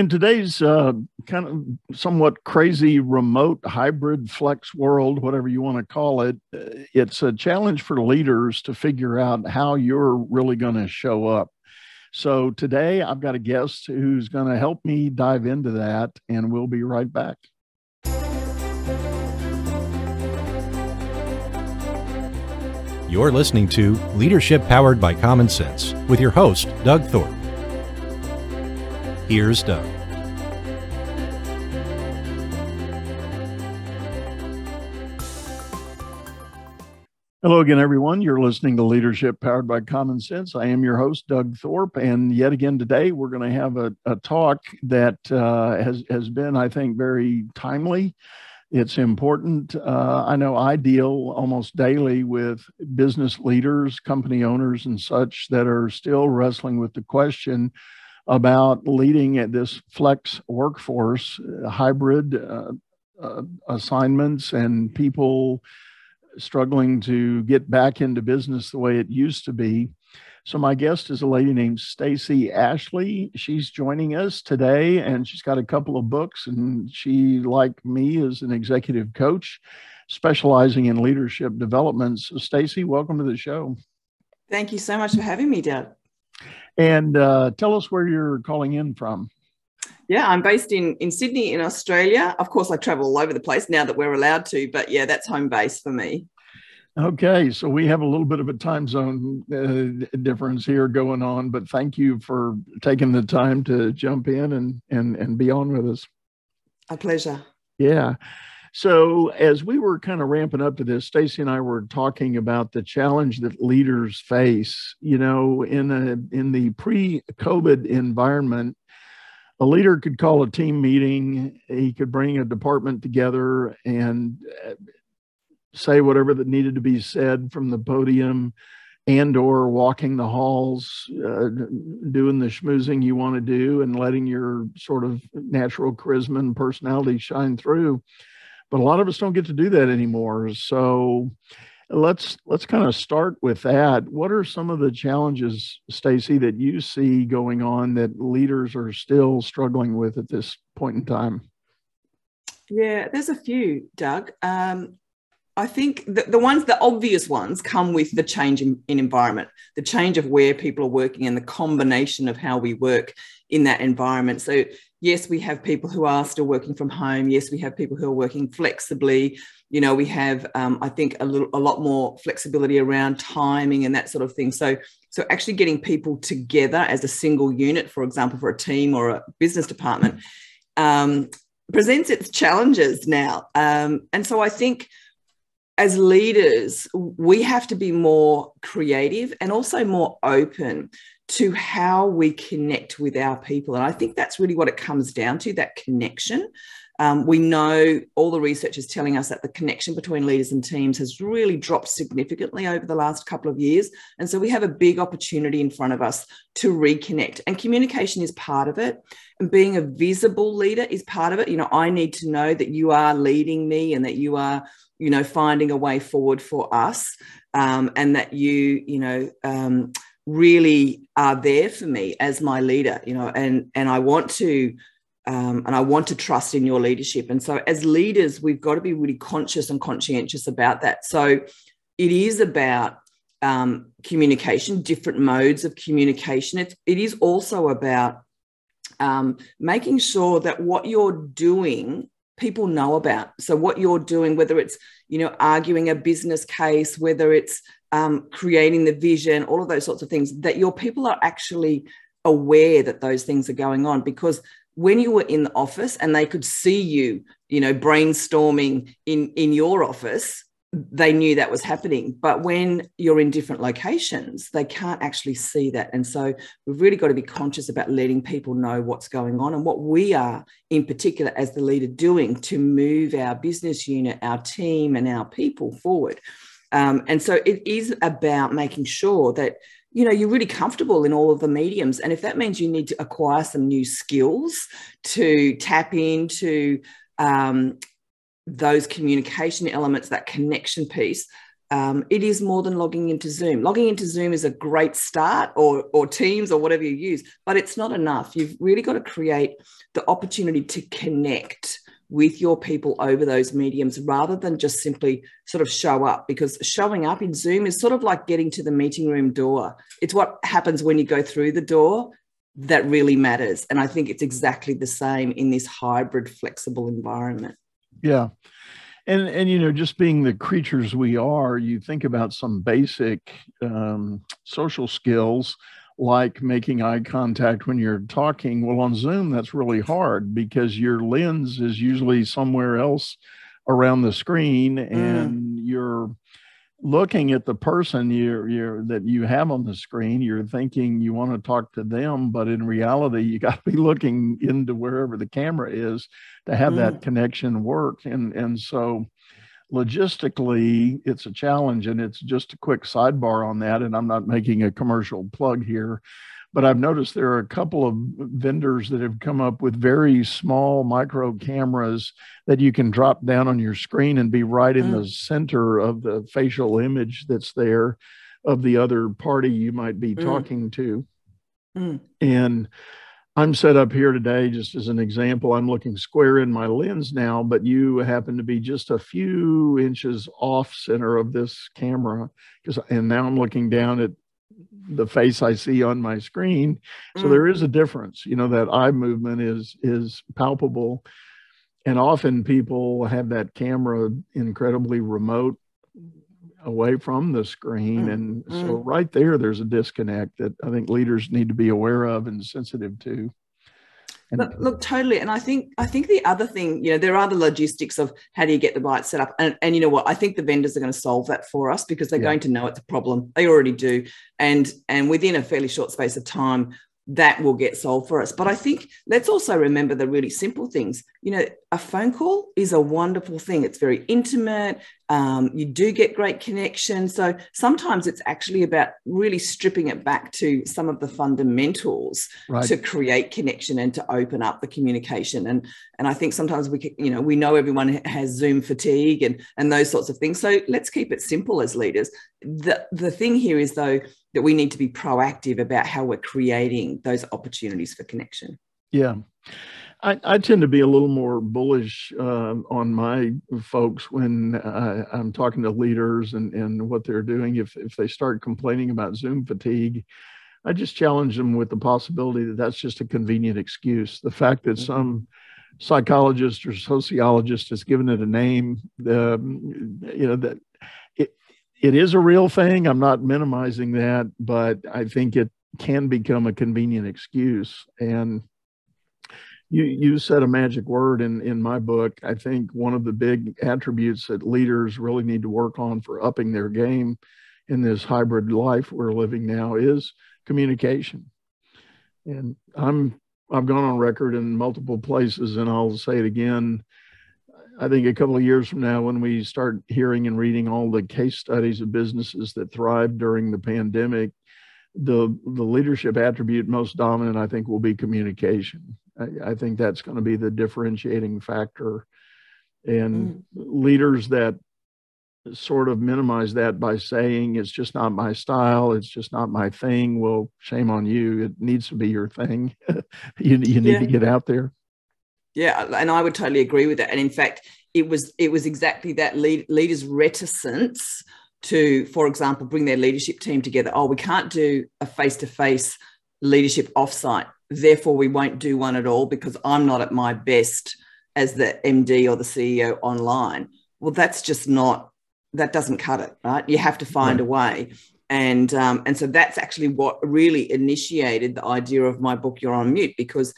In today's uh, kind of somewhat crazy remote hybrid flex world, whatever you want to call it, uh, it's a challenge for leaders to figure out how you're really going to show up. So today I've got a guest who's going to help me dive into that, and we'll be right back. You're listening to Leadership Powered by Common Sense with your host, Doug Thorpe. Here's Doug. Hello again, everyone. You're listening to Leadership Powered by Common Sense. I am your host, Doug Thorpe, and yet again today we're going to have a, a talk that uh, has has been, I think, very timely. It's important. Uh, I know I deal almost daily with business leaders, company owners, and such that are still wrestling with the question about leading at this flex workforce, uh, hybrid uh, uh, assignments, and people struggling to get back into business the way it used to be. So my guest is a lady named Stacy Ashley. She's joining us today, and she's got a couple of books. And she, like me, is an executive coach specializing in leadership development. So Stacy, welcome to the show. Thank you so much for having me, Doug. And uh, tell us where you're calling in from. Yeah, I'm based in in Sydney, in Australia. Of course, I travel all over the place now that we're allowed to, but yeah, that's home base for me. Okay, so we have a little bit of a time zone uh, difference here going on, but thank you for taking the time to jump in and and and be on with us. A pleasure. Yeah. So as we were kind of ramping up to this, Stacy and I were talking about the challenge that leaders face. You know, in a in the pre-COVID environment, a leader could call a team meeting. He could bring a department together and uh, say whatever that needed to be said from the podium and or walking the halls uh, doing the schmoozing you want to do and letting your sort of natural charisma and personality shine through but a lot of us don't get to do that anymore. So let's let's kind of start with that. What are some of the challenges, Stacy, that you see going on that leaders are still struggling with at this point in time? Yeah, there's a few, Doug. Um, I think the, the ones, the obvious ones, come with the change in, in, environment, the change of where people are working, and the combination of how we work in that environment. So, yes, we have people who are still working from home. Yes, we have people who are working flexibly. You know, we have, um, I think, a little, a lot more flexibility around timing and that sort of thing. So, so actually getting people together as a single unit, for example, for a team or a business department, um, presents its challenges now. Um, and so, I think as leaders, we have to be more creative and also more open to how we connect with our people. And I think that's really what it comes down to that connection. Um, we know all the research is telling us that the connection between leaders and teams has really dropped significantly over the last couple of years. And so we have a big opportunity in front of us to reconnect. And communication is part of it. And being a visible leader is part of it. You know, I need to know that you are leading me and that you are you know finding a way forward for us um, and that you you know um, really are there for me as my leader you know and and i want to um, and i want to trust in your leadership. And so as leaders we've got to be really conscious and conscientious about that. So it is about um, communication different modes of communication. It's, it is also about um, making sure that what you're doing people know about. So what you're doing, whether it's you know arguing a business case, whether it's um, creating the vision, all of those sorts of things, that your people are actually aware that those things are going on because when you were in the office and they could see you you know brainstorming in in your office they knew that was happening. But when you're in different locations, they can't actually see that. And so we've really got to be conscious about letting people know what's going on and what we are, in particular, as the leader, doing to move our business unit, our team, and our people forward. Um, and so it is about making sure that you know you're really comfortable in all of the mediums and if that means you need to acquire some new skills to tap into um, those communication elements, that connection piece, um, it is more than logging into Zoom. Logging into Zoom is a great start, or or Teams, or whatever you use, but it's not enough. You've really got to create the opportunity to connect with your people over those mediums rather than just simply sort of show up because showing up in Zoom is sort of like getting to the meeting room door. It's what happens when you go through the door that really matters. And I think it's exactly the same in this hybrid, flexible environment. Yeah. And, and you know just being the creatures we are you think about some basic um, social skills like making eye contact when you're talking. Well, on Zoom, that's really hard because your lens is usually somewhere else around the screen mm. and you're looking at the person you're, you're that you have on the screen you're thinking you want to talk to them but in reality you got to be looking into wherever the camera is to have mm. that connection work and and so logistically it's a challenge and it's just a quick sidebar on that and i'm not making a commercial plug here but i've noticed there are a couple of vendors that have come up with very small micro cameras that you can drop down on your screen and be right in mm. the center of the facial image that's there of the other party you might be mm. talking to mm. and I'm set up here today just as an example. I'm looking square in my lens now, but you happen to be just a few inches off center of this camera because and now I'm looking down at the face I see on my screen. So mm. there is a difference. You know, that eye movement is is palpable. And often people have that camera incredibly remote away from the screen. Mm. And mm. so, right there, there's a disconnect that I think leaders need to be aware of and sensitive to. Look, look, totally. And I think I think the other thing, you know, there are the logistics of how do you get the right setup. And, and you know what? I think the vendors are going to solve that for us because they're yeah. going to know it's a problem. They already do. And and within a fairly short space of time, that will get solved for us. But I think let's also remember the really simple things. You know, a phone call is a wonderful thing. It's very intimate. Um, you do get great connection. So sometimes it's actually about really stripping it back to some of the fundamentals right. to create connection and to open up the communication. And and I think sometimes we you know we know everyone has Zoom fatigue and and those sorts of things. So let's keep it simple as leaders. The the thing here is though that we need to be proactive about how we're creating those opportunities for connection. Yeah. I, I tend to be a little more bullish uh, on my folks when uh, I'm talking to leaders and, and what they're doing. If, if they start complaining about Zoom fatigue, I just challenge them with the possibility that that's just a convenient excuse. The fact that mm-hmm. some psychologist or sociologist has given it a name, um, you know, that it, it is a real thing. I'm not minimizing that, but I think it can become a convenient excuse. And you you said a magic word in in my book. I think one of the big attributes that leaders really need to work on for upping their game in this hybrid life we're living now is communication. And i'm i've gone on record in multiple places and i'll say it again. I think a couple of years from now when we start hearing and reading all the case studies of businesses that thrived during the pandemic the the leadership attribute most dominant i think will be communication I, I think that's going to be the differentiating factor. And mm. leaders that sort of minimize that by saying it's just not my style, it's just not my thing. Well, shame on you. It needs to be your thing. you, you need yeah. to get out there. Yeah, and I would totally agree with that. And in fact, it was it was exactly that lead, leaders' reticence to, for example, bring their leadership team together. Oh, we can't do a face to face leadership offsite therefore we won't do one at all because I'm not at my best as the MD or the CEO online. Well, that's just not that doesn't cut it, right? You have to find right. a way. And um, and so that's actually what really initiated the idea of my book You're on Mute because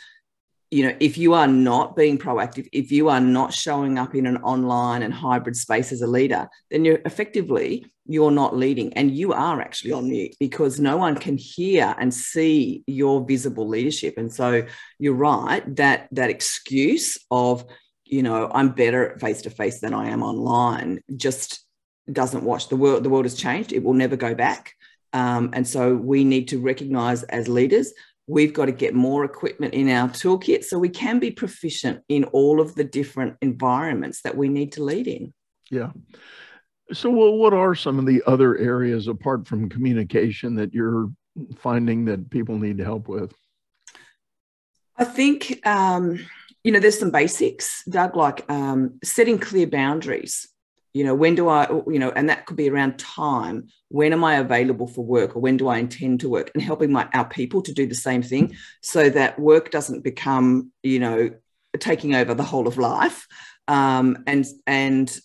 you know if you are not being proactive if you are not showing up in an online and hybrid space as a leader then you're effectively you're not leading and you are actually on mute because no one can hear and see your visible leadership. And so you're right that that excuse of you know i'm better face to face than i am online just doesn't watch the world the world has changed. It will never go back. Um, and so we need to recognize as leaders we've got to get more equipment in our toolkit so we can be proficient in all of the different environments that we need to lead in yeah So, well, what are some of the other areas apart from communication that you're finding that people need help with? I think, um, you know, there's some basics, Doug, like um, setting clear boundaries. You know, when do I, you know, and that could be around time. When am I available for work or when do I intend to work? And helping my, our people to do the same thing so that work doesn't become, you know, taking over the whole of life. Um, and, and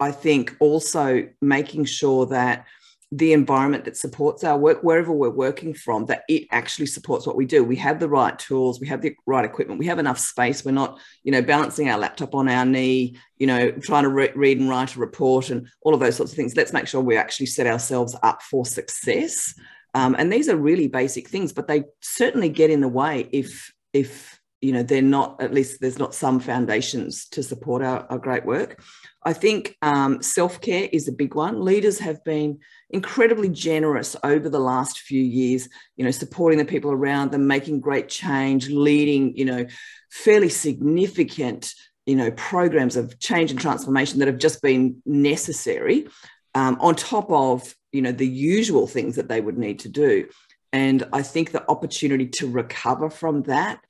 I think also making sure that the environment that supports our work wherever we're working from that it actually supports what we do. We have the right tools we have the right equipment we have enough space. We're not you know balancing our laptop on our knee you know trying to re- read and write a report and all of those sorts of things. Let's make sure we actually set ourselves up for success. Um, and these are really basic things but they certainly get in the way if if you know they're not at least there's not some foundations to support our, our great work I think um, self care is a big one. Leaders have been incredibly generous over the last few years, you know, supporting the people around them, making great change, leading, you know, fairly significant, you know, programs of change and transformation that have just been necessary um, on top of, you know, the usual things that they would need to do. And I think the opportunity to recover from that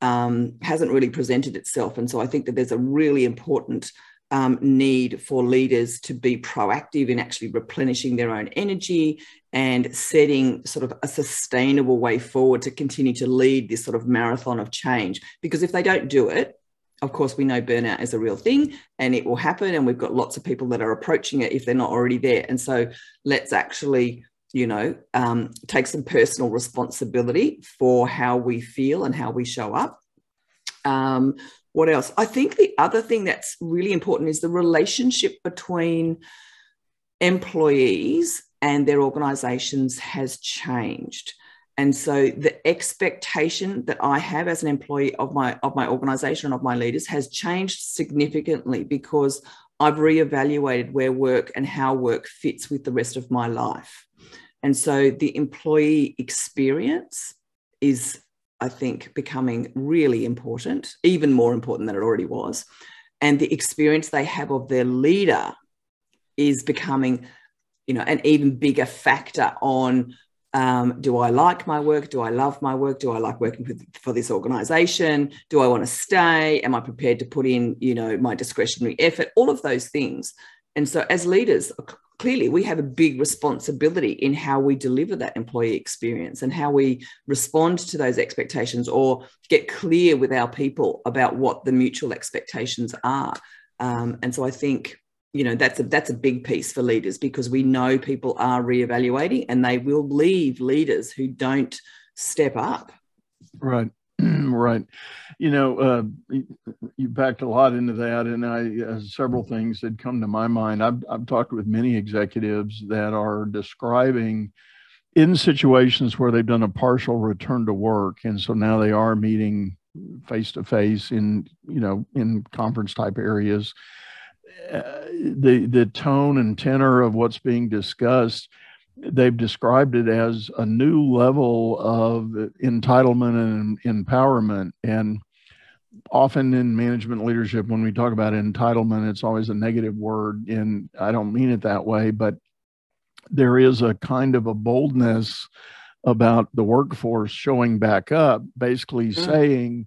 um, hasn't really presented itself. And so I think that there's a really important um, need for leaders to be proactive in actually replenishing their own energy and setting sort of a sustainable way forward to continue to lead this sort of marathon of change. Because if they don't do it, of course, we know burnout is a real thing and it will happen. And we've got lots of people that are approaching it if they're not already there. And so let's actually, you know, um, take some personal responsibility for how we feel and how we show up. Um, what else? I think the other thing that's really important is the relationship between employees and their organizations has changed. And so the expectation that I have as an employee of my of my organization and of my leaders has changed significantly because I've reevaluated where work and how work fits with the rest of my life. And so the employee experience is I think, becoming really important, even more important than it already was. And the experience they have of their leader is becoming, you know, an even bigger factor on um, do I like my work? Do I love my work? Do I like working with, for this organization? Do I want to stay? Am I prepared to put in, you know, my discretionary effort? All of those things. And so, as leaders, clearly we have a big responsibility in how we deliver that employee experience and how we respond to those expectations or get clear with our people about what the mutual expectations are. Um, and so I think you know that's a that's a big piece for leaders because we know people are reevaluating and they will leave leaders who don't step up. Right. right. You know, uh, you backed a lot into that, and I uh, several things that come to my mind. I've I've talked with many executives that are describing in situations where they've done a partial return to work, and so now they are meeting face to face in you know in conference type areas. Uh, the the tone and tenor of what's being discussed they've described it as a new level of entitlement and empowerment. And often in management leadership, when we talk about entitlement, it's always a negative word. And I don't mean it that way, but there is a kind of a boldness about the workforce showing back up, basically mm-hmm. saying,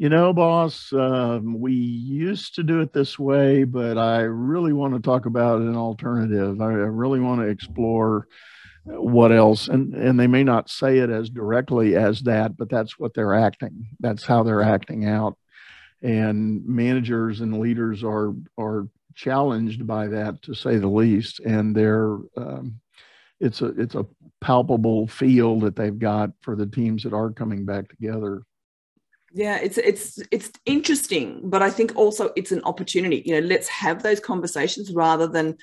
you know, boss, um, we used to do it this way, but I really want to talk about an alternative. I, really want to explore what else and and they may not say it as directly as that but that's what they're acting that's how they're acting out and managers and leaders are are challenged by that to say the least and they're um, it's a it's a palpable feel that they've got for the teams that are coming back together yeah it's it's it's interesting but i think also it's an opportunity. You know let's have those conversations rather than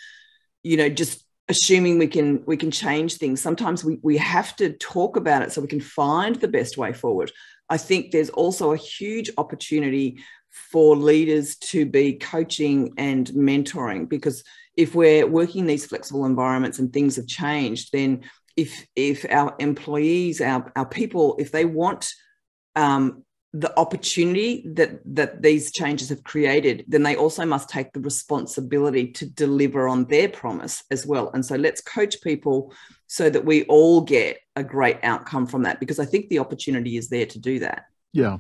you know just assuming we can we can change things. Sometimes we, we have to talk about it so we can find the best way forward. I think there's also a huge opportunity for leaders to be coaching and mentoring because if we're working in these flexible environments and things have changed then if if our employees our, our people if they want um, the opportunity that that these changes have created then they also must take the responsibility to deliver on their promise as well. And so let's coach people so that we all get a great outcome from that because i think the opportunity is there to do that. Yeah.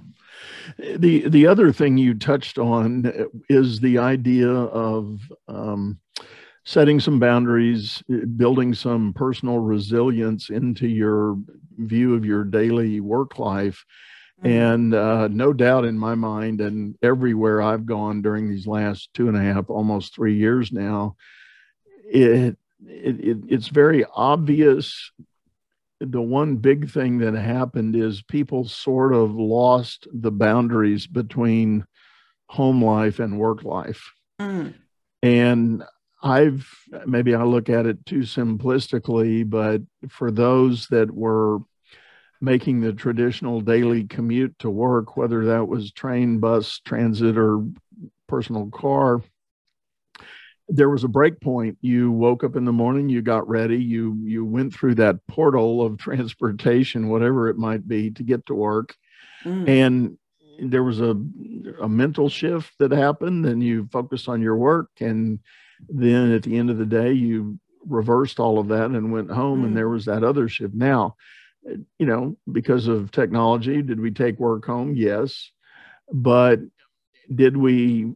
The the other thing you touched on is the idea of um, setting some boundaries building some personal resilience into your view of your daily work life Mm-hmm. And uh, no doubt in my mind, and everywhere I've gone during these last two and a half, almost three years now, it, it, it it's very obvious. The one big thing that happened is people sort of lost the boundaries between home life and work life. Mm. And I've maybe I look at it too simplistically, but for those that were making the traditional daily commute to work, whether that was train, bus, transit, or personal car, there was a break point. You woke up in the morning, you got ready, you you went through that portal of transportation, whatever it might be, to get to work, mm. and there was a a mental shift that happened, and you focused on your work, and then at the end of the day, you reversed all of that and went home, mm. and there was that other shift. Now you know, because of technology, did we take work home? Yes. But did we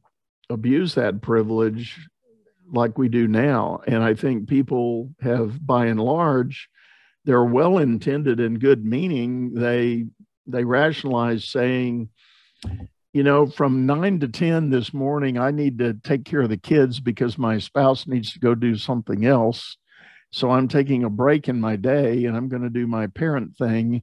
abuse that privilege like we do now? And I think people have, by and large, they're well intended and good meaning. They they rationalize saying, you know, from nine to 10 this morning, I need to take care of the kids because my spouse needs to go do something else. So I'm taking a break in my day and I'm going to do my parent thing.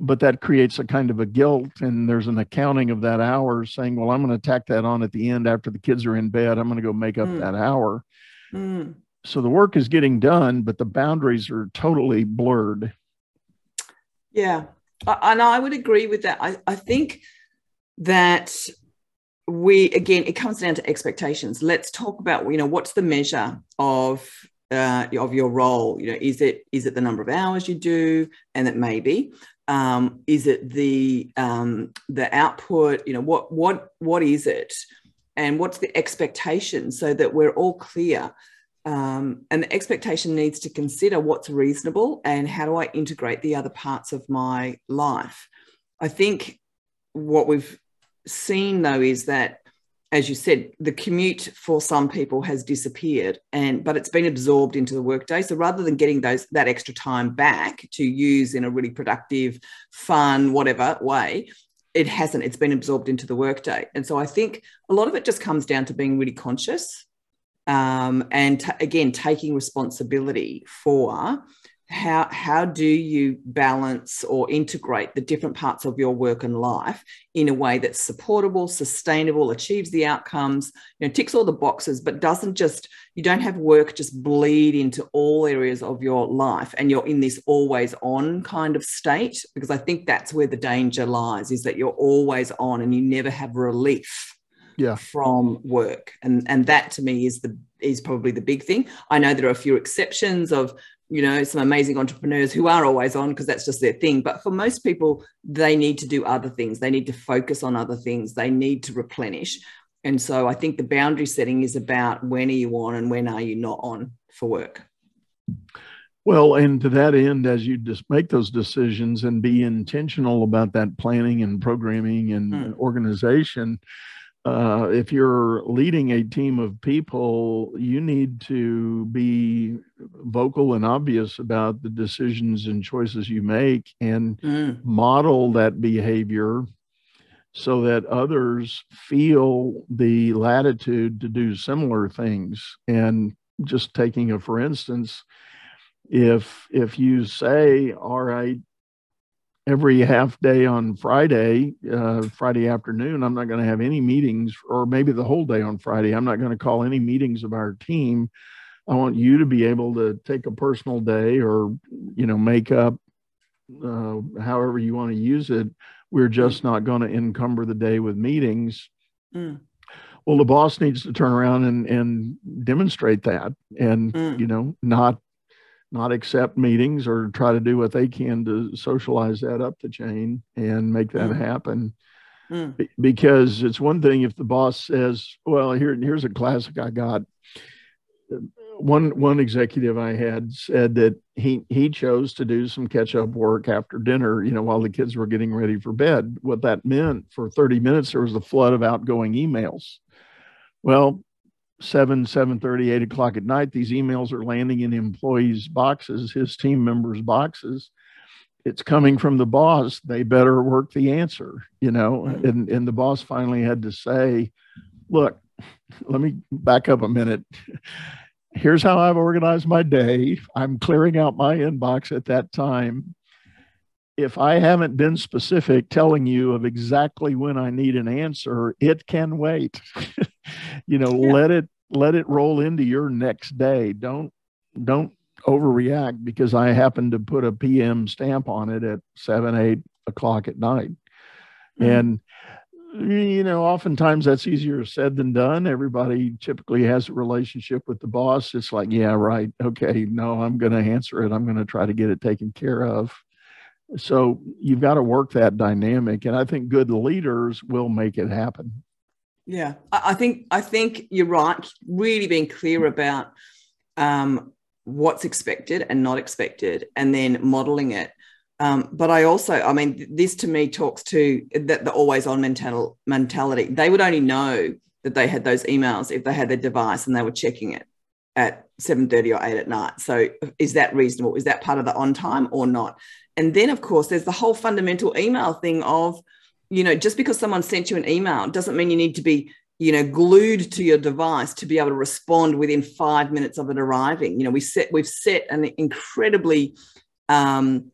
But that creates a kind of a guilt. And there's an accounting of that hour saying, well, I'm going to tack that on at the end after the kids are in bed. I'm going to go make up mm. that hour. Mm. So the work is getting done, but the boundaries are totally blurred. Yeah. And I would agree with that. I, I think that we again it comes down to expectations let's talk about you know what's the measure of uh, of your role you know is it is it the number of hours you do? And it may be. Um, is it the um, the output you know what what what is it? And what's the expectation? So that we're all clear. Um, and the expectation needs to consider what's reasonable and how do i integrate the other parts of my life? I think what we've seen though is that as you said, the commute for some people has disappeared, and but it's been absorbed into the workday. So rather than getting those that extra time back to use in a really productive, fun, whatever way, it hasn't. It's been absorbed into the workday, and so I think a lot of it just comes down to being really conscious, um, and t- again taking responsibility for how how do you balance or integrate the different parts of your work and life in a way that's supportable sustainable achieves the outcomes you know ticks all the boxes but doesn't just you don't have work just bleed into all areas of your life and you're in this always on kind of state? Because i think that's where the danger lies is that you're always on and you never have relief yeah. from work. And and that to me is the is probably the big thing. I know there are a few exceptions of you know some amazing entrepreneurs who are always on because that's just their thing. But for most people they need to do other things. They need to focus on other things. They need to replenish. And so i think the boundary setting is about when are you on and when are you not on for work. Well and to that end as you just make those decisions and be intentional about that planning and programming and mm. organization uh, if you're leading a team of people, you need to be vocal and obvious about the decisions and choices you make and mm. model that behavior so that others feel the latitude to do similar things. And just taking a for instance, if if you say, all right, every half day on Friday, uh, Friday afternoon, I'm not going to have any meetings, or maybe the whole day on Friday. I'm not going to call any meetings of our team. I want you to be able to take a personal day or, you know, make up uh, however you want to use it. We're just not going to encumber the day with meetings. Mm. Well, the boss needs to turn around and, and demonstrate that and, mm. you know, not not accept meetings or try to do what they can to socialize that up the chain and make that mm. happen. Mm. Because it's one thing if the boss says, "Well, here here's a classic I got." One one executive I had said that he he chose to do some catch up work after dinner, you know, while the kids were getting ready for bed. What that meant for 30 minutes, there was a flood of outgoing emails. Well, 7 7 30 8 o'clock at night these emails are landing in employees boxes his team members boxes. It's coming from the boss. They better work the answer you know? Mm-hmm. and and the boss finally had to say look let me back up a minute. Here's how i've organized my day. I'm clearing out my inbox at that time. If i haven't been specific telling you of exactly when i need an answer it can wait. You know yeah. let it let it roll into your next day. Don't don't overreact because i happen to put a pm stamp on it at seven eight o'clock at night. Mm-hmm. and you know oftentimes that's easier said than done. Everybody typically has a relationship with the boss. It's like yeah right. Okay no i'm going to answer it. I'm going to try to get it taken care of. So you've got to work that dynamic. And i think good leaders will make it happen yeah, I think I think you're right. Really being clear about um, what's expected and not expected, and then modeling it. Um, but I also, I mean, this to me talks to that the always on mental mentality. They would only know that they had those emails if they had their device and they were checking it at 7.30 or 8 at night so is that reasonable is that part of the on time or not and then of course there's the whole fundamental email thing of you know, just because someone sent you an email doesn't mean you need to be, you know, glued to your device to be able to respond within five minutes of it arriving. You know, we set we've set an incredibly um,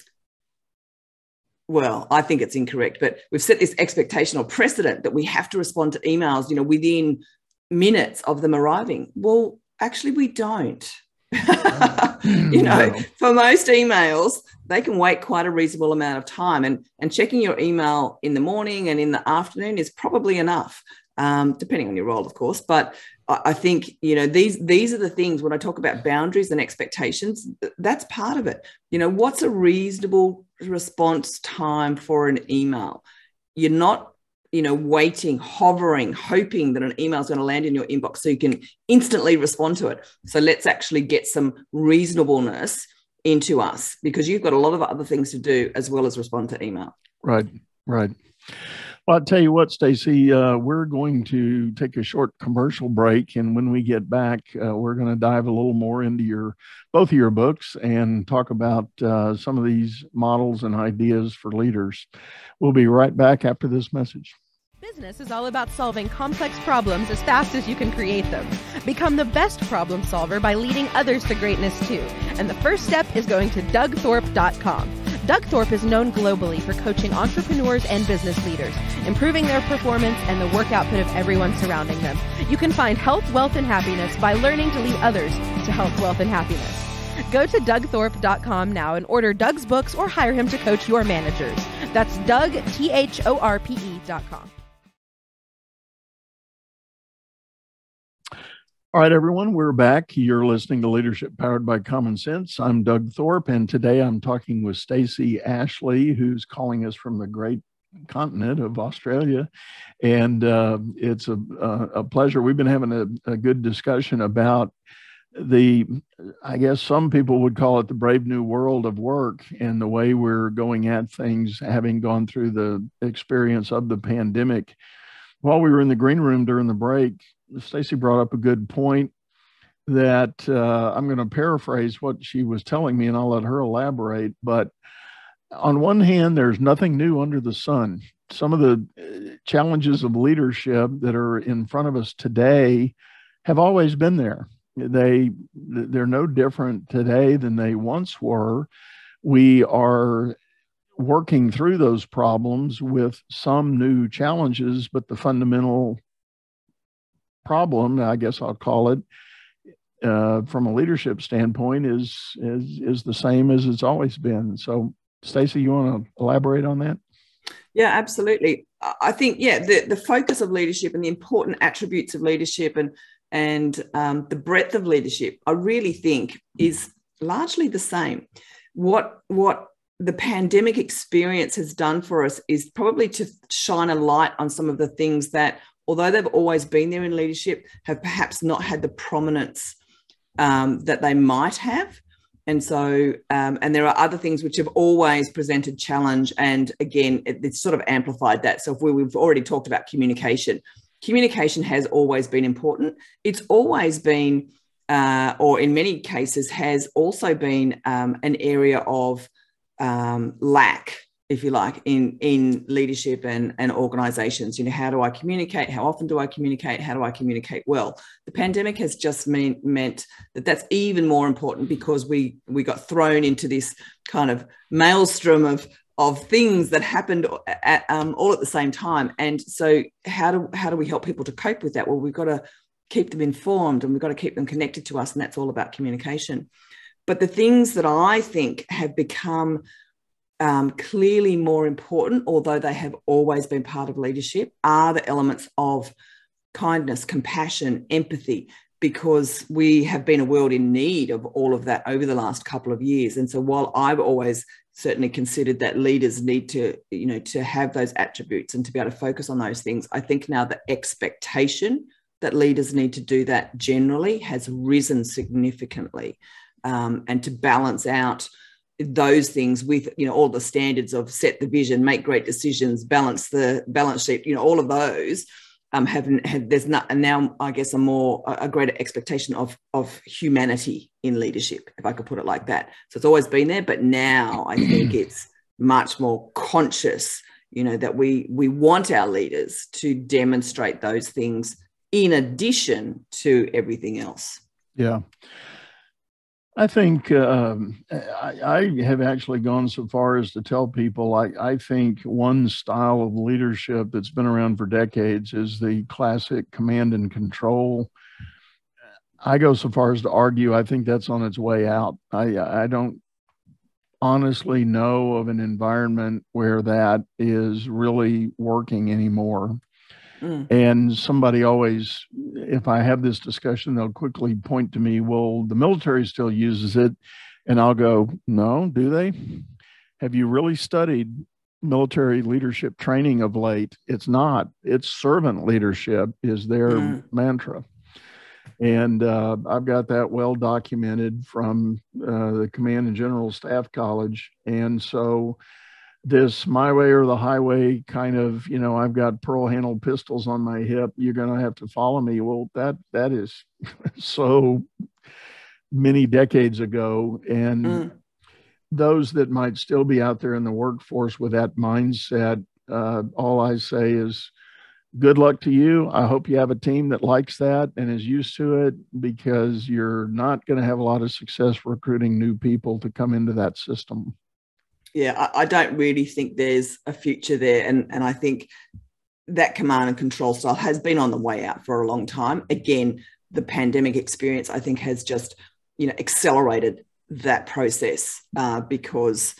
well, I think it's incorrect, but we've set this expectation or precedent that we have to respond to emails, you know, within minutes of them arriving. Well, actually, we don't. you know, no. for most emails, they can wait quite a reasonable amount of time. And, and checking your email in the morning and in the afternoon is probably enough, um, depending on your role, of course. But I, I think, you know, these, these are the things when I talk about boundaries and expectations, that's part of it. You know, what's a reasonable response time for an email? You're not you know, waiting, hovering, hoping that an email is going to land in your inbox so you can instantly respond to it. So let's actually get some reasonableness into us because you've got a lot of other things to do as well as respond to email. Right, right. Well, I'll tell you what, Stacy, uh, we're going to take a short commercial break. And when we get back, uh, we're going to dive a little more into your both of your books and talk about uh, some of these models and ideas for leaders. We'll be right back after this message. Business is all about solving complex problems as fast as you can create them. Become the best problem solver by leading others to greatness too. And the first step is going to dougthorpe.com. Doug Thorpe is known globally for coaching entrepreneurs and business leaders, improving their performance and the work output of everyone surrounding them. You can find health, wealth, and happiness by learning to lead others to health, wealth, and happiness. Go to dougthorpe.com now and order Doug's books or hire him to coach your managers. That's Doug, T H O R P E.com. All right, everyone, we're back. You're listening to Leadership Powered by Common Sense. I'm Doug Thorpe, and today I'm talking with Stacy Ashley, who's calling us from the great continent of Australia. And uh, it's a, a, pleasure. We've been having a, a good discussion about the, I guess some people would call it the brave new world of work and the way we're going at things, having gone through the experience of the pandemic. While we were in the green room during the break, Stacy brought up a good point that uh, I'm going to paraphrase what she was telling me, and I'll let her elaborate. But on one hand, there's nothing new under the sun. Some of the uh, challenges of leadership that are in front of us today have always been there. They they're no different today than they once were. We are working through those problems with some new challenges, but the fundamental problem, I guess I'll call it, uh, from a leadership standpoint, is is is the same as it's always been. So, Stacy, you want to elaborate on that? Yeah, absolutely. I think yeah, the the focus of leadership and the important attributes of leadership and and um, the breadth of leadership, I really think is largely the same. What what the pandemic experience has done for us is probably to shine a light on some of the things that, although they've always been there in leadership, have perhaps not had the prominence um, that they might have. And so, um, and there are other things which have always presented challenge. And again, it, it's sort of amplified that. So, if we, we've already talked about communication, communication has always been important. It's always been, uh, or in many cases, has also been um, an area of um, lack if you like, in in leadership and and organizations. You know, how do I communicate? How often do I communicate? How do I communicate well? The pandemic has just mean, meant that that's even more important because we we got thrown into this kind of maelstrom of of things that happened at, um, all at the same time. And so, how do how do we help people to cope with that? Well, we've got to keep them informed and we've got to keep them connected to us, and that's all about communication. But the things that I think have become um, clearly more important, although they have always been part of leadership, are the elements of kindness, compassion, empathy, because we have been a world in need of all of that over the last couple of years. And so while I've always certainly considered that leaders need to, you know, to have those attributes and to be able to focus on those things, I think now the expectation that leaders need to do that generally has risen significantly. Um, and to balance out those things with you know all the standards of set the vision make great decisions balance the balance sheet you know all of those um haven't had there's not and now i guess a more a greater expectation of of humanity in leadership if i could put it like that. So it's always been there but now i think it's much more conscious you know that we we want our leaders to demonstrate those things in addition to everything else. Yeah I think um, I, I, have actually gone so far as to tell people I, I think one style of leadership that's been around for decades is the classic command and control. I go so far as to argue I think that's on its way out. I, I don't honestly know of an environment where that is really working anymore. Mm. And somebody always, if I have this discussion, they'll quickly point to me, well, the military still uses it. And I'll go, no, do they? Have you really studied military leadership training of late? It's not, it's servant leadership is their mm. mantra. And uh, I've got that well documented from uh, the Command and General Staff College. And so this my way or the highway kind of you know i've got pearl handled pistols on my hip you're going to have to follow me. Well that that is so many decades ago and mm. those that might still be out there in the workforce with that mindset uh, all i say is good luck to you. I hope you have a team that likes that and is used to it because you're not going to have a lot of success recruiting new people to come into that system yeah, I, I, don't really think there's a future there. And, and I think that command and control style has been on the way out for a long time. Again, the pandemic experience, I think, has just, you know, accelerated that process uh, because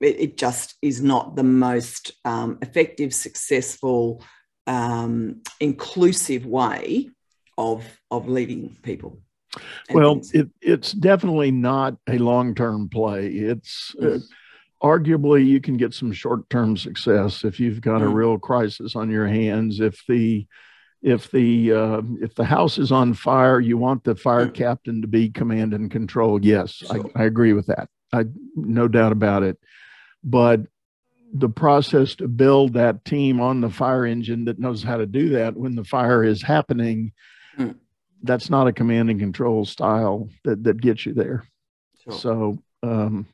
it, it, just is not the most um, effective, successful, um, inclusive way of, of leading people. Well, it, it's definitely not a long term play. It's uh, arguably you can get some short-term success if you've got a mm. real crisis on your hands if the if the uh, if the house is on fire you want the fire mm. captain to be command and control yes I, I agree with that i no doubt about it but the process to build that team on the fire engine that knows how to do that when the fire is happening mm. that's not a command and control style that that gets you there sure. so um,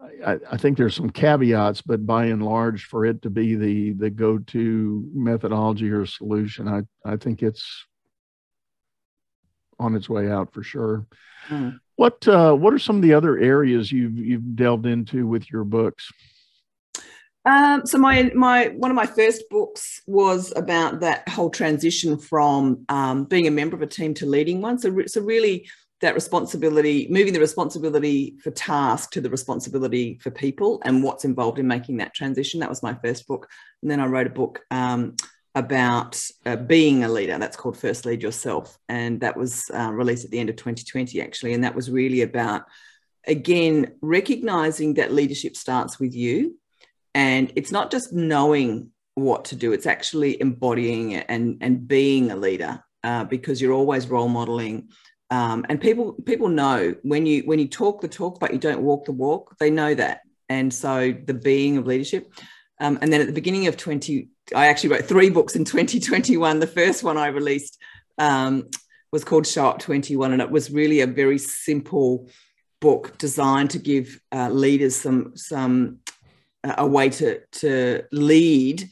I, I, think there's some caveats, but by and large, for it to be the the go-to methodology or solution, I I think it's on its way out for sure. Mm. What uh, what are some of the other areas you've you've delved into with your books? Um, so my my one of my first books was about that whole transition from um, being a member of a team to leading one. So so really that responsibility, moving the responsibility for task to the responsibility for people and what's involved in making that transition. That was my first book. And then I wrote a book um, about uh, being a leader. That's called First Lead Yourself. And that was uh, released at the end of 2020, actually. And that was really about again, recognizing that leadership starts with you. And it's not just knowing what to do, it's actually embodying it and, and being a leader uh, because you're always role modeling. Um, and people people know when you when you talk the talk but you don't walk the walk they know that. And so the being of leadership um, and then at the beginning of 20 i actually wrote three books in 2021 the first one i released um, was called show up 21 and it was really a very simple book designed to give uh, leaders some some uh, a way to to lead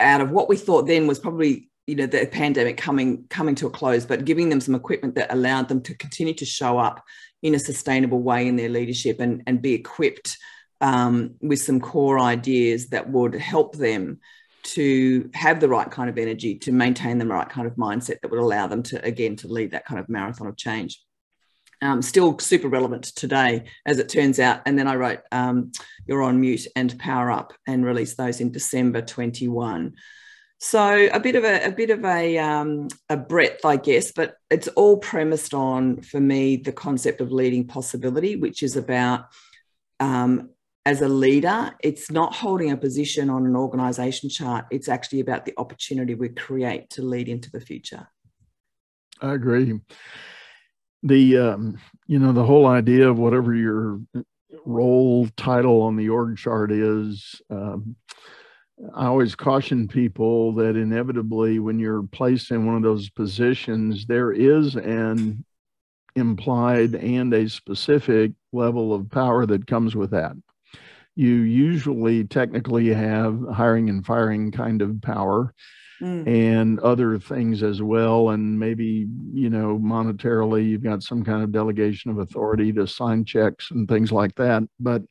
out of what we thought then was probably you know the pandemic coming coming to a close but giving them some equipment that allowed them to continue to show up in a sustainable way in their leadership and and be equipped um, with some core ideas that would help them to have the right kind of energy to maintain the right kind of mindset that would allow them to again to lead that kind of marathon of change um, still super relevant today, as it turns out. And then I wrote um, You're on Mute and Power Up and released those in December 21. So a bit of a, a bit of a, um, a breadth, I guess, but it's all premised on, for me, the concept of leading possibility, which is about um, as a leader, it's not holding a position on an organization chart. It's actually about the opportunity we create to lead into the future. I agree the um, you know the whole idea of whatever your role title on the org chart is um, i always caution people that inevitably when you're placed in one of those positions there is an implied and a specific level of power that comes with that you usually technically have hiring and firing kind of power mm. and other things as well. And maybe, you know, monetarily, you've got some kind of delegation of authority to sign checks and things like that. But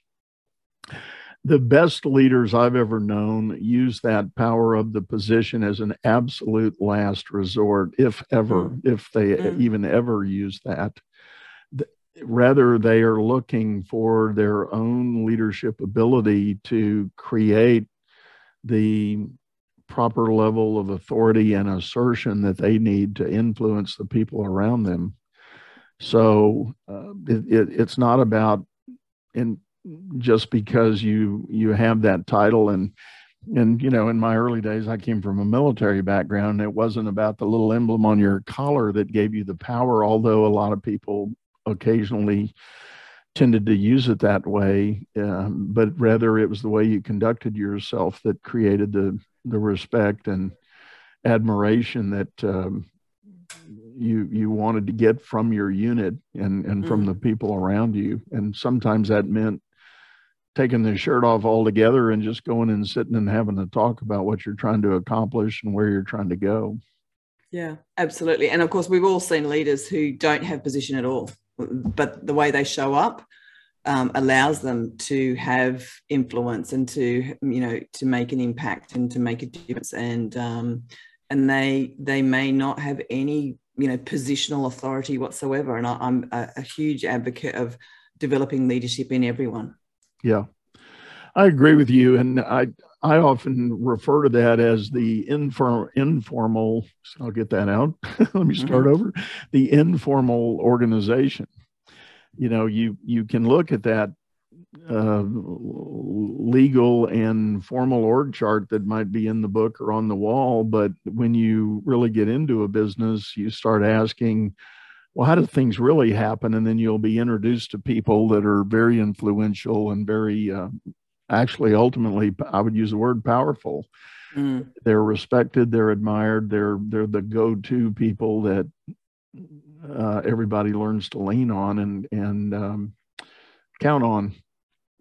the best leaders I've ever known use that power of the position as an absolute last resort, if ever, mm. if they mm. even ever use that. Rather, they are looking for their own leadership ability to create the proper level of authority and assertion that they need to influence the people around them. So uh, it, it, it's not about in just because you you have that title and and you know in my early days I came from a military background. It wasn't about the little emblem on your collar that gave you the power, although a lot of people occasionally tended to use it that way, um, but rather it was the way you conducted yourself that created the the respect and admiration that um, you you wanted to get from your unit and and from mm. the people around you and sometimes that meant taking the shirt off altogether and just going and sitting and having a talk about what you're trying to accomplish and where you're trying to go. Yeah absolutely. And of course we've all seen leaders who don't have position at all but the way they show up um, allows them to have influence and to you know to make an impact and to make a difference. And um, and they they may not have any you know positional authority whatsoever. And I, am a, a huge advocate of developing leadership in everyone yeah. I agree with you and i i often refer to that as the inform, informal i'll get that out. Let me start mm-hmm. over. The informal organization. You know you you can look at that uh, legal and formal org chart that might be in the book or on the wall but when you really get into a business you start asking well how do things really happen and then you'll be introduced to people that are very influential and very uh, actually ultimately i would use the word powerful mm. they're respected they're admired they're they're the go-to people that uh, everybody learns to lean on and and um, count on.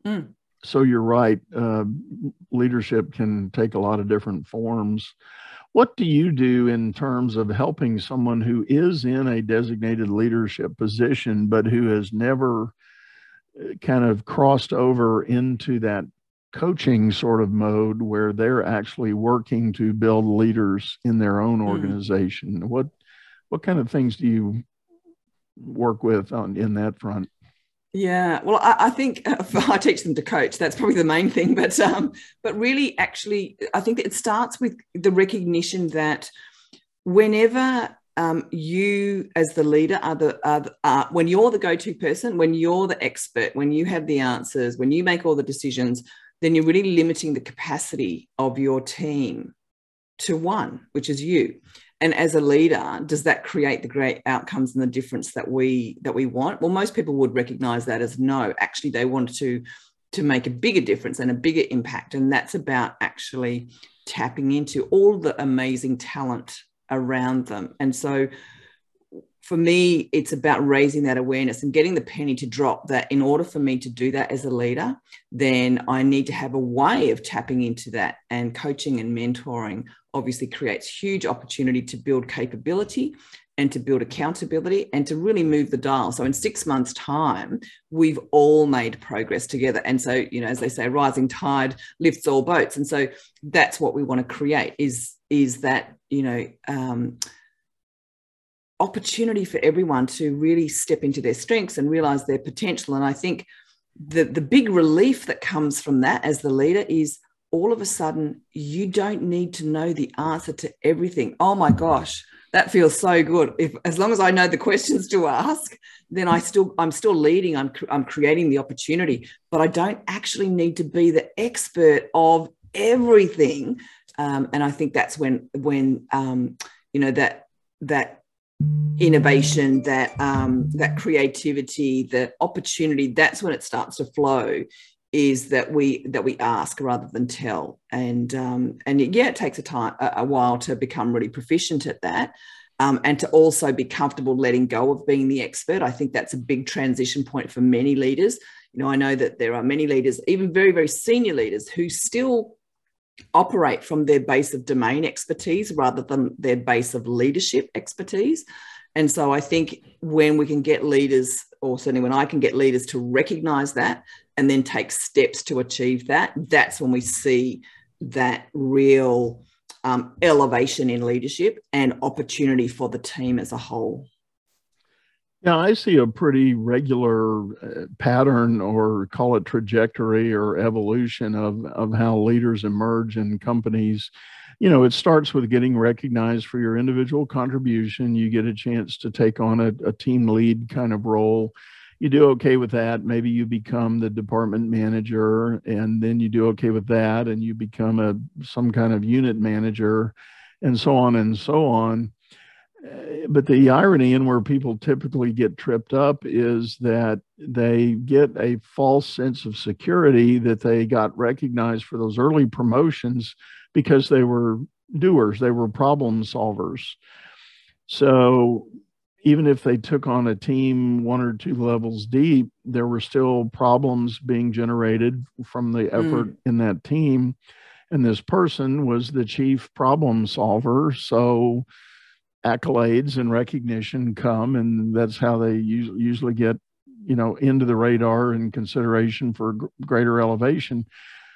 Mm. So you're right. Uh, leadership can take a lot of different forms. What do you do in terms of helping someone who is in a designated leadership position, but who has never uh, kind of crossed over into that coaching sort of mode where they're actually working to build leaders in their own hmm. organization? Mm. What what kind of things do you work with on in that front? Yeah, well, I, I, think I teach them to coach. That's probably the main thing. But um, but really, actually, I think it starts with the recognition that whenever um, you as the leader are the, are the uh, when you're the go-to person when you're the expert when you have the answers when you make all the decisions then you're really limiting the capacity of your team to one which is you and as a leader does that create the great outcomes and the difference that we that we want? Well most people would recognize that as no. Actually they want to to make a bigger difference and a bigger impact. And that's about actually tapping into all the amazing talent around them. And so for me, it's about raising that awareness and getting the penny to drop that in order for me to do that as a leader, then I need to have a way of tapping into that. And coaching and mentoring obviously creates huge opportunity to build capability and to build accountability and to really move the dial. So in six months' time, we've all made progress together. And so, you know, as they say, rising tide lifts all boats. And so that's what we want to create is, is that, you know, um, opportunity for everyone to really step into their strengths and realize their potential. And I think the, the big relief that comes from that as the leader is all of a sudden you don't need to know the answer to everything. Oh my gosh, that feels so good. If as long as I know the questions to ask, then I still I'm still leading. I'm I'm creating the opportunity, but I don't actually need to be the expert of everything. Um, and I think that's when when um, you know that that innovation, that um, that creativity, the opportunity, that's when it starts to flow. Is that we that we ask rather than tell, and um, and yeah, it takes a time a, a while to become really proficient at that. Um, and to also be comfortable letting go of being the expert. I think that's a big transition point for many leaders. You know, I know that there are many leaders, even very, very senior leaders, who still operate from their base of domain expertise rather than their base of leadership expertise. And so I think when we can get leaders, or certainly when I can get leaders to recognize that and then take steps to achieve that, that's when we see that real um, elevation in leadership and opportunity for the team as a whole. Yeah, I see a pretty regular uh, pattern or call it trajectory or evolution of, of how leaders emerge in companies. You know, it starts with getting recognized for your individual contribution. You get a chance to take on a, a team lead kind of role. You do okay with that. Maybe you become the department manager, and then you do okay with that, and you become a some kind of unit manager, and so on and so on eh, but the irony and where people typically get tripped up is that they get a false sense of security that they got recognized for those early promotions because they were doers, they were problem solvers. So even if they took on a team one or two levels deep, there were still problems being generated from the effort mm. in that team. And this person was the chief problem solver. So accolades and recognition come, and that's how they usually get, you know, into the radar and consideration for greater elevation.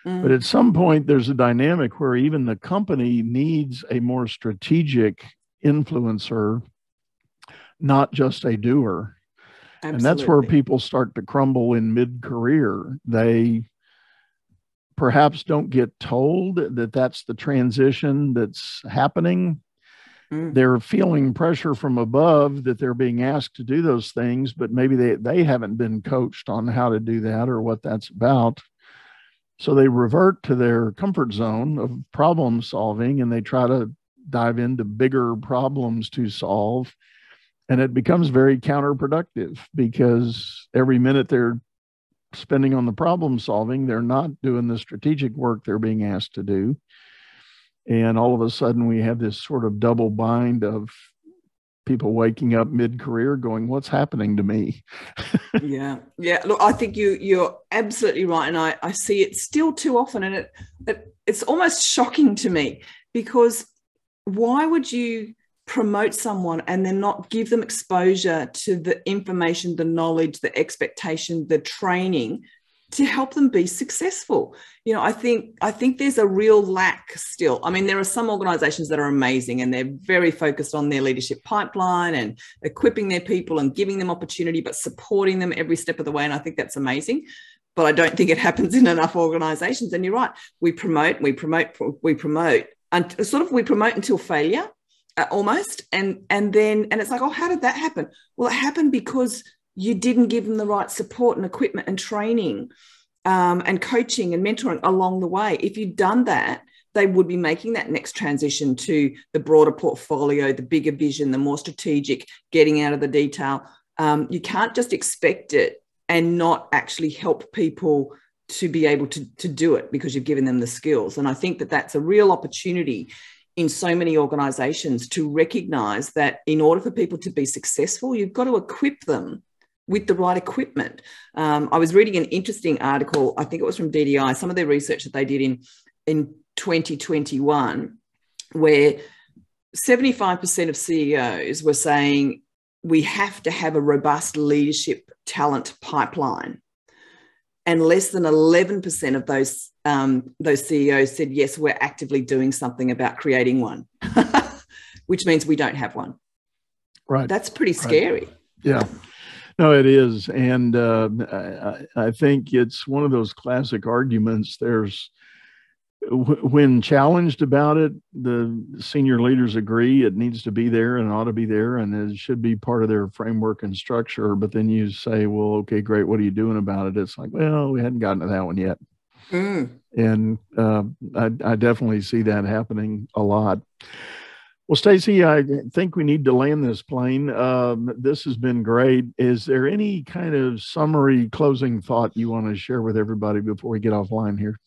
Mm. But at some point, there's a dynamic where even the company needs a more strategic influencer, not just a doer. Absolutely. And that's where people start to crumble in mid career. They perhaps don't get told that that's the transition that's happening Mm. They're feeling pressure from above that they're being asked to do those things, but maybe they, they haven't been coached on how to do that or what that's about. So they revert to their comfort zone of problem solving and they try to dive into bigger problems to solve. And it becomes very counterproductive because every minute they're spending on the problem solving, they're not doing the strategic work they're being asked to do. And all of a sudden we have this sort of double bind of people waking up mid-career going what's happening to me? Yeah. Yeah. Look i think you you're absolutely right. And i i see it still too often. And it, it it's almost shocking to me because why would you promote someone and then not give them exposure to the information the knowledge the expectation the training to help them be successful. You know i think i think there's a real lack still. I mean there are some organizations that are amazing and they're very focused on their leadership pipeline and equipping their people and giving them opportunity but supporting them every step of the way and i think that's amazing. But i don't think it happens in enough organizations. And you're right we promote we promote we promote and sort of we promote until failure almost. And and then and it's like oh how did that happen? Well it happened because you didn't give them the right support and equipment and training um, and coaching and mentoring along the way. If you'd done that they would be making that next transition to the broader portfolio the bigger vision the more strategic getting out of the detail. Um, you can't just expect it and not actually help people to be able to, to do it because you've given them the skills. And I think that that's a real opportunity in so many organizations to recognize that in order for people to be successful, you've got to equip them with the right equipment. Um, I was reading an interesting article, I think it was from DDI, some of their research that they did in, in 2021, where 75% of CEOs were saying we have to have a robust leadership talent pipeline and less than 11% of those um, those CEOs said yes, we're actively doing something about creating one, which means we don't have one. Right. That's pretty scary. Right. Yeah. No, it is, and uh, I, I think it's one of those classic arguments. There's when challenged about it, the senior leaders agree it needs to be there and ought to be there and it should be part of their framework and structure. But then you say, well, okay, great. What are you doing about it? It's like, well, we hadn't gotten to that one yet. Mm. And uh, I, I definitely see that happening a lot. Well, Stacy, I think we need to land this plane. Um, this has been great. Is there any kind of summary closing thought you want to share with everybody before we get offline here?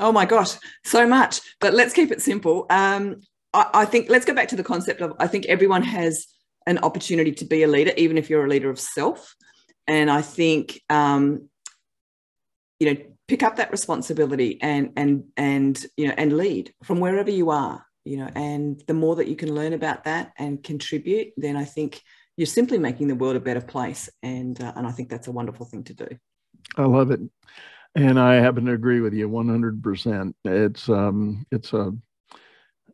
Oh my gosh, so much. But let's keep it simple. Um, I, I think let's go back to the concept of I think everyone has an opportunity to be a leader, even if you're a leader of self. And I think um, you know pick up that responsibility and and and you know and lead from wherever you are. You know, and the more that you can learn about that and contribute, then I think you're simply making the world a better place. And uh, and I think that's a wonderful thing to do. I love it. And I happen to agree with you 100%. It's um, it's a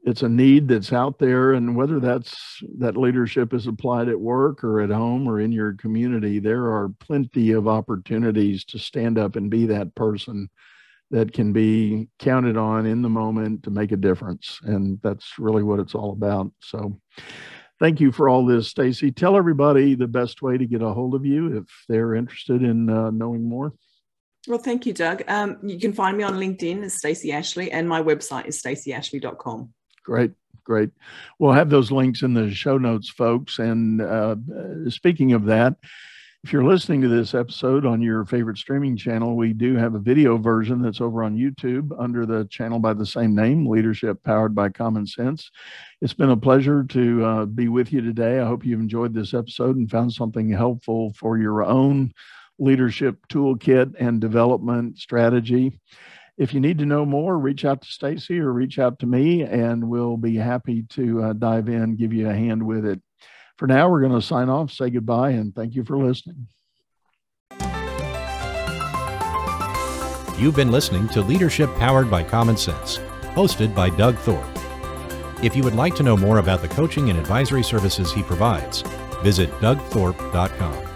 it's a need that's out there, and whether that's that leadership is applied at work or at home or in your community, there are plenty of opportunities to stand up and be that person that can be counted on in the moment to make a difference, and that's really what it's all about. So. Thank you for all this, Stacy. Tell everybody the best way to get a hold of you if they're interested in uh, knowing more. Well, thank you, Doug. Um, you can find me on LinkedIn as Stacy Ashley, and my website is stacyashley.com. Great, great. We'll have those links in the show notes, folks. And uh, speaking of that, if you're listening to this episode on your favorite streaming channel, we do have a video version that's over on YouTube under the channel by the same name, Leadership Powered by Common Sense. It's been a pleasure to uh, be with you today. I hope you've enjoyed this episode and found something helpful for your own leadership toolkit and development strategy. If you need to know more, reach out to Stacy or reach out to me, and we'll be happy to uh, dive in, give you a hand with it. For now, we're going to sign off, say goodbye, and thank you for listening. You've been listening to Leadership Powered by Common Sense, hosted by Doug Thorpe. If you would like to know more about the coaching and advisory services he provides, visit dougthorpe.com.